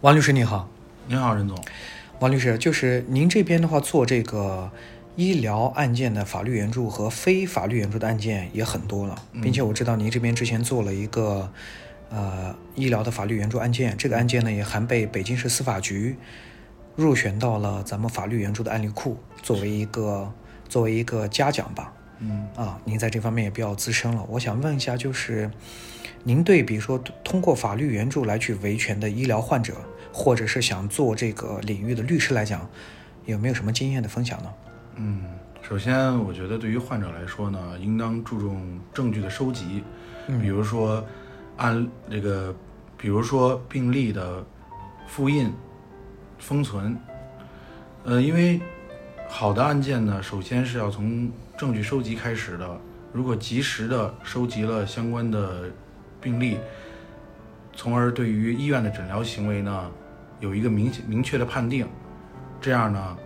王律师你好，你好，任总。王律师，就是您这边的话，做这个医疗案件的法律援助和非法律援助的案件也很多了，并且我知道您这边之前做了一个呃医疗的法律援助案件，这个案件呢也还被北京市司法局入选到了咱们法律援助的案例库，作为一个作为一个嘉奖吧。嗯。啊，您在这方面也比较资深了，我想问一下，就是您对比如说通过法律援助来去维权的医疗患者，或者是想做这个领域的律师来讲，有没有什么经验的分享呢？嗯，首先我觉得对于患者来说呢，应当注重证据的收集，比如说按这个，比如说病例的复印、封存，呃，因为好的案件呢，首先是要从证据收集开始的。如果及时的收集了相关的病例，从而对于医院的诊疗行为呢有一个明明确的判定，这样呢，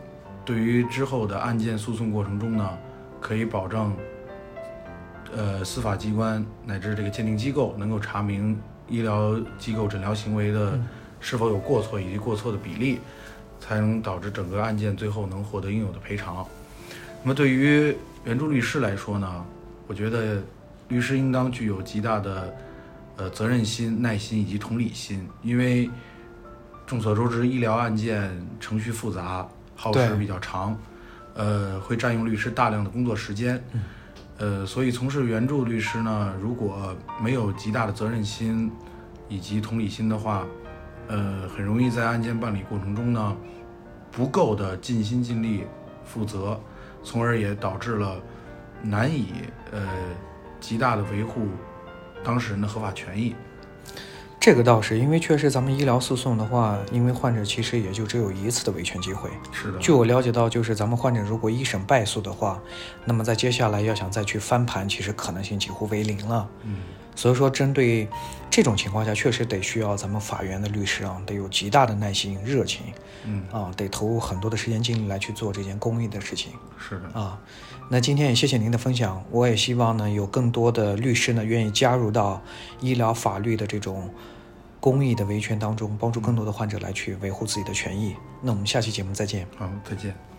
对于之后的案件诉讼过程中呢，可以保证，呃，司法机关乃至这个鉴定机构能够查明医疗机构诊疗行为的是否有过错以及过错的比例，才能导致整个案件最后能获得应有的赔偿。那么对于援助律师来说呢，我觉得律师应当具有极大的呃责任心、耐心以及同理心，因为众所周知，医疗案件程序复杂，耗时比较长，呃，会占用律师大量的工作时间。呃，所以从事援助律师呢，如果没有极大的责任心以及同理心的话，呃，很容易在案件办理过程中呢，不够的尽心尽力负责，从而也导致了难以呃极大的维护当事人的合法权益。这个倒是，因为确实咱们医疗诉讼的话，因为患者其实也就只有一次的维权机会。是的，据我了解到，就是咱们患者如果一审败诉的话，那么在接下来要想再去翻盘，其实可能性几乎为零了。嗯，所以说，针对这种情况下，确实得需要咱们法院的律师啊，得有极大的耐心、热情，嗯，啊，得投入很多的时间精力来去做这件公益的事情是的，啊。那今天也谢谢您的分享，我也希望呢有更多的律师呢愿意加入到医疗法律的这种公益的维权当中，帮助更多的患者来去维护自己的权益。那我们下期节目再见。好，再见。